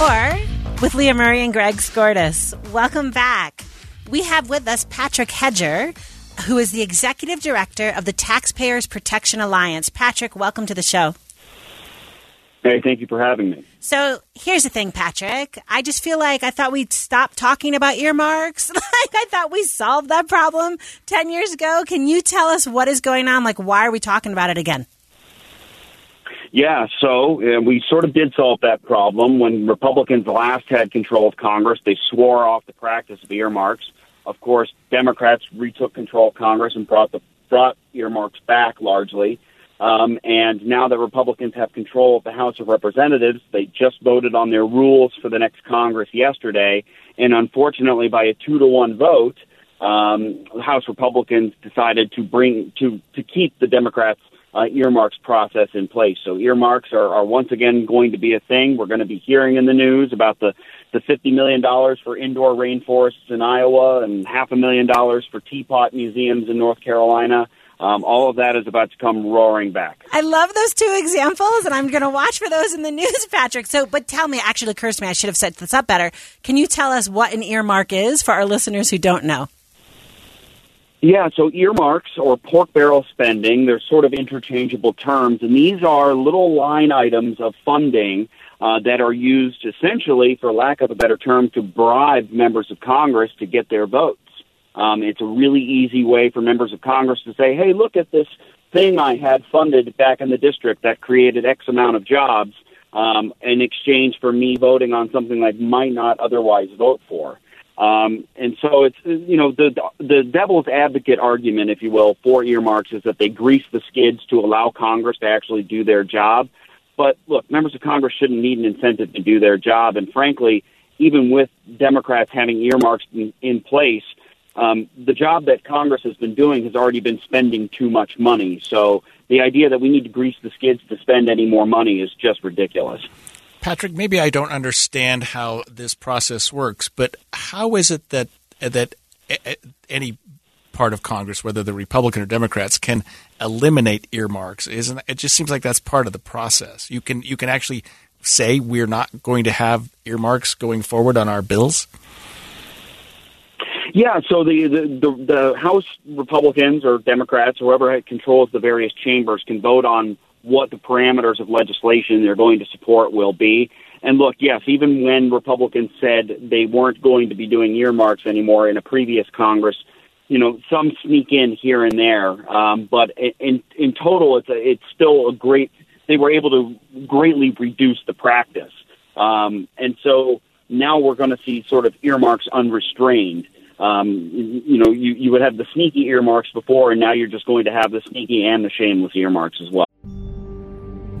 Or with Leah Murray and Greg Skordas. Welcome back. We have with us Patrick Hedger, who is the executive director of the Taxpayers Protection Alliance. Patrick, welcome to the show. Hey, thank you for having me. So here's the thing, Patrick. I just feel like I thought we'd stop talking about earmarks. like I thought we solved that problem 10 years ago. Can you tell us what is going on? Like, why are we talking about it again? Yeah, so uh, we sort of did solve that problem when Republicans last had control of Congress. They swore off the practice of earmarks. Of course, Democrats retook control of Congress and brought the brought earmarks back largely. Um, and now that Republicans have control of the House of Representatives, they just voted on their rules for the next Congress yesterday, and unfortunately, by a two to one vote, um, House Republicans decided to bring to to keep the Democrats uh, earmarks process in place. So earmarks are, are once again going to be a thing. We're going to be hearing in the news about the the fifty million dollars for indoor rainforests in Iowa and half a million dollars for teapot museums in North Carolina. Um, all of that is about to come roaring back. I love those two examples, and I'm going to watch for those in the news, Patrick. So, but tell me, actually occurs to me, I should have set this up better. Can you tell us what an earmark is for our listeners who don't know? Yeah, so earmarks or pork barrel spending, they're sort of interchangeable terms, and these are little line items of funding uh, that are used essentially, for lack of a better term, to bribe members of Congress to get their votes. Um, it's a really easy way for members of Congress to say, hey, look at this thing I had funded back in the district that created X amount of jobs um, in exchange for me voting on something I might not otherwise vote for. Um, and so it's you know the the devil's advocate argument, if you will, for earmarks is that they grease the skids to allow Congress to actually do their job. But look, members of Congress shouldn't need an incentive to do their job. And frankly, even with Democrats having earmarks in, in place, um, the job that Congress has been doing has already been spending too much money. So the idea that we need to grease the skids to spend any more money is just ridiculous. Patrick, maybe I don't understand how this process works, but how is it that that any part of Congress, whether the Republican or Democrats, can eliminate earmarks? Isn't it just seems like that's part of the process? You can you can actually say we're not going to have earmarks going forward on our bills. Yeah, so the, the, the, the House Republicans or Democrats, whoever controls the various chambers, can vote on what the parameters of legislation they're going to support will be. And look, yes, even when Republicans said they weren't going to be doing earmarks anymore in a previous Congress, you know, some sneak in here and there. Um, but in in total, it's a, it's still a great. They were able to greatly reduce the practice, um, and so now we're going to see sort of earmarks unrestrained. Um, you know, you, you would have the sneaky earmarks before, and now you're just going to have the sneaky and the shameless earmarks as well.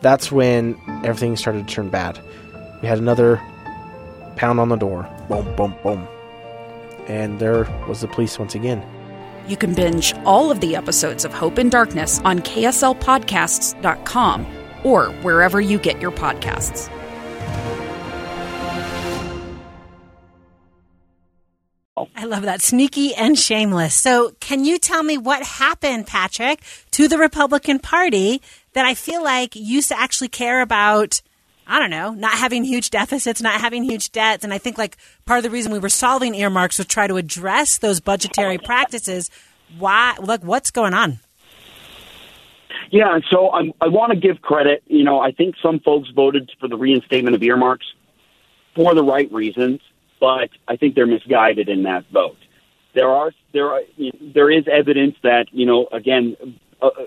That's when everything started to turn bad. We had another pound on the door. Boom, boom, boom. And there was the police once again. You can binge all of the episodes of Hope and Darkness on KSLPodcasts.com or wherever you get your podcasts. I love that. Sneaky and shameless. So, can you tell me what happened, Patrick, to the Republican Party that I feel like used to actually care about, I don't know, not having huge deficits, not having huge debts? And I think like part of the reason we were solving earmarks was try to address those budgetary practices. Why, like, what's going on? Yeah, so I, I want to give credit. You know, I think some folks voted for the reinstatement of earmarks for the right reasons but I think they're misguided in that vote. There are there are there is evidence that you know again uh, uh,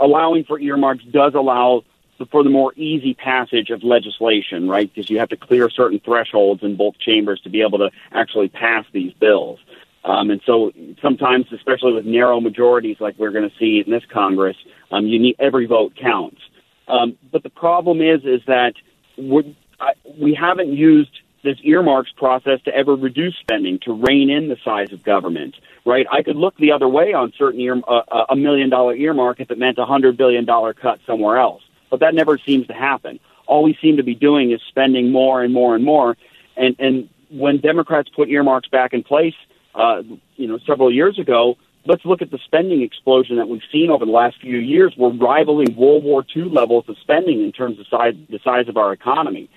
allowing for earmarks does allow for the more easy passage of legislation, right? Because you have to clear certain thresholds in both chambers to be able to actually pass these bills. Um, and so sometimes, especially with narrow majorities like we're going to see in this Congress, um, you need every vote counts. Um, but the problem is, is that we haven't used this earmarks process to ever reduce spending, to rein in the size of government, right? I could look the other way on certain ear, uh, uh, a million dollar earmark if it meant a hundred billion dollar cut somewhere else, but that never seems to happen. All we seem to be doing is spending more and more and more, and and when Democrats put earmarks back in place, uh, you know, several years ago, let's look at the spending explosion that we've seen over the last few years. We're rivaling World War II levels of spending in terms of size, the size of our economy.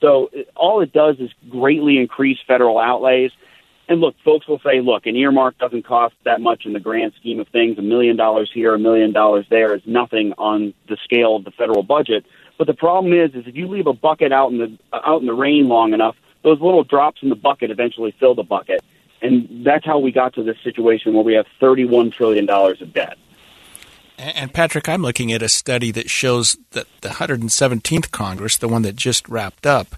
So it, all it does is greatly increase federal outlays. And look, folks will say, look, an earmark doesn't cost that much in the grand scheme of things. A million dollars here, a million dollars there is nothing on the scale of the federal budget. But the problem is, is if you leave a bucket out in the uh, out in the rain long enough, those little drops in the bucket eventually fill the bucket. And that's how we got to this situation where we have $31 trillion of debt. And Patrick, I'm looking at a study that shows that the 117th Congress, the one that just wrapped up,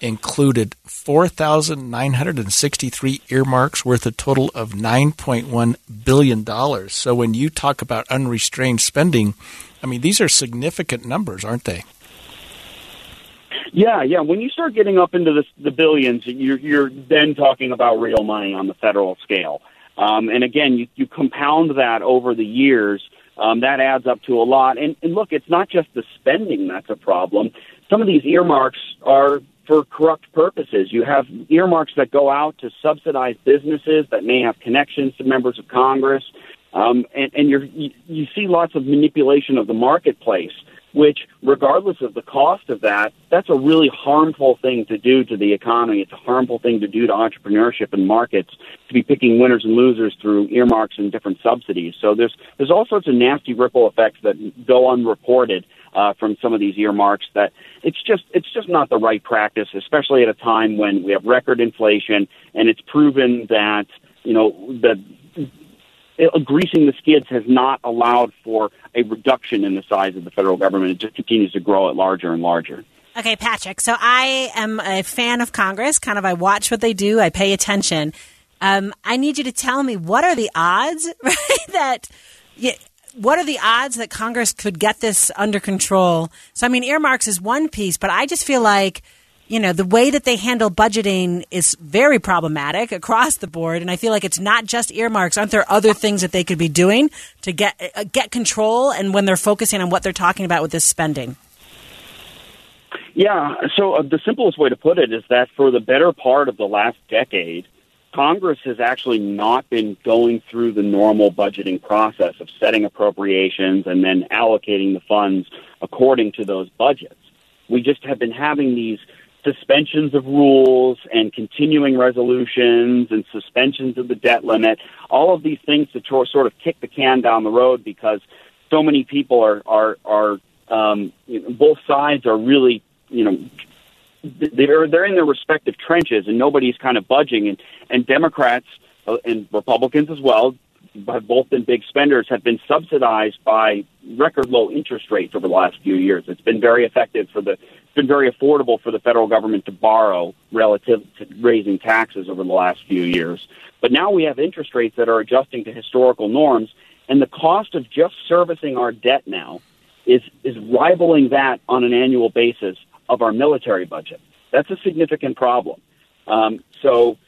included 4,963 earmarks worth a total of $9.1 billion. So when you talk about unrestrained spending, I mean, these are significant numbers, aren't they? Yeah, yeah. When you start getting up into the, the billions, you're, you're then talking about real money on the federal scale. Um, and again, you, you compound that over the years um, that adds up to a lot. And, and look, it's not just the spending that's a problem. Some of these earmarks are for corrupt purposes. You have earmarks that go out to subsidize businesses that may have connections to members of Congress. Um, and and you you see lots of manipulation of the marketplace which, regardless of the cost of that, that's a really harmful thing to do to the economy. It's a harmful thing to do to entrepreneurship and markets to be picking winners and losers through earmarks and different subsidies. So there's there's all sorts of nasty ripple effects that go unreported uh, from some of these earmarks. That it's just it's just not the right practice, especially at a time when we have record inflation and it's proven that you know that greasing the skids has not allowed for a reduction in the size of the federal government. It just continues to grow it larger and larger. Okay, Patrick. So I am a fan of Congress. Kind of, I watch what they do. I pay attention. Um, I need you to tell me what are the odds, right? That what are the odds that Congress could get this under control? So I mean, earmarks is one piece, but I just feel like you know, the way that they handle budgeting is very problematic across the board. And I feel like it's not just earmarks. Aren't there other things that they could be doing to get, uh, get control and when they're focusing on what they're talking about with this spending? Yeah. So uh, the simplest way to put it is that for the better part of the last decade, Congress has actually not been going through the normal budgeting process of setting appropriations and then allocating the funds according to those budgets. We just have been having these suspensions of rules and continuing resolutions and suspensions of the debt limit, all of these things to sort of kick the can down the road because so many people are are are um, you know, both sides are really you know they're they're in their respective trenches and nobody's kind of budging and and Democrats uh, and Republicans as well have both been big spenders have been subsidized by record low interest rates over the last few years. It's been very effective for the been very affordable for the federal government to borrow relative to raising taxes over the last few years. But now we have interest rates that are adjusting to historical norms, and the cost of just servicing our debt now is, is rivaling that on an annual basis of our military budget. That's a significant problem. Um, so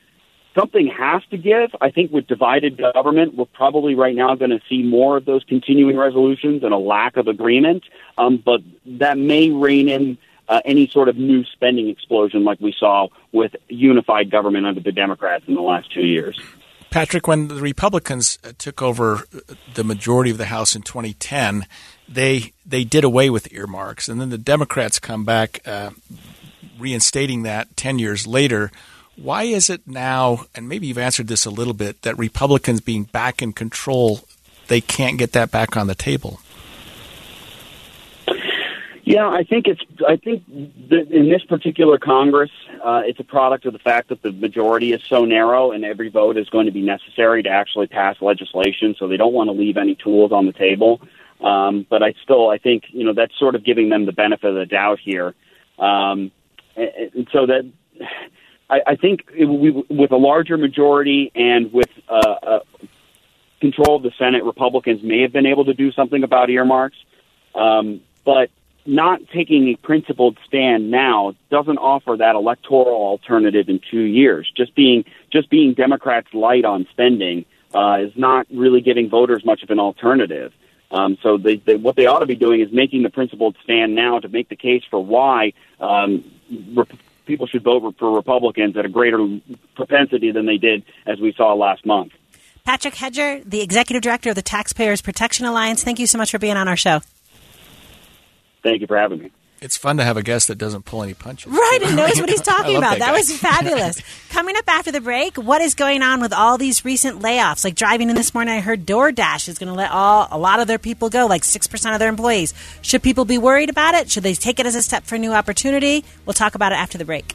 something has to give. I think with divided government, we're probably right now going to see more of those continuing resolutions and a lack of agreement. Um, but that may rein in uh, any sort of new spending explosion like we saw with unified government under the Democrats in the last two years. Patrick, when the Republicans uh, took over uh, the majority of the House in 2010, they they did away with earmarks, and then the Democrats come back, uh, reinstating that 10 years later. Why is it now, and maybe you've answered this a little bit, that Republicans being back in control, they can't get that back on the table? Yeah, I think it's. I think that in this particular Congress, uh, it's a product of the fact that the majority is so narrow, and every vote is going to be necessary to actually pass legislation. So they don't want to leave any tools on the table. Um, but I still, I think, you know, that's sort of giving them the benefit of the doubt here. Um, and, so that I, I think it, we, with a larger majority and with uh, uh, control of the Senate, Republicans may have been able to do something about earmarks. Um, but not taking a principled stand now doesn't offer that electoral alternative in two years. Just being just being Democrats light on spending uh, is not really giving voters much of an alternative. Um, so they, they, what they ought to be doing is making the principled stand now to make the case for why um, rep- people should vote for Republicans at a greater propensity than they did as we saw last month. Patrick Hedger, the executive director of the Taxpayers Protection Alliance. Thank you so much for being on our show. Thank you for having me. It's fun to have a guest that doesn't pull any punches. Right, and knows what he's talking about. that That, was fabulous. Coming up after the break, what is going on with all these recent layoffs? Like driving in this morning, I heard DoorDash is going to let all a lot of their people go, like six percent of their employees. Should people be worried about it? Should they take it as a step for a new opportunity? We'll talk about it after the break.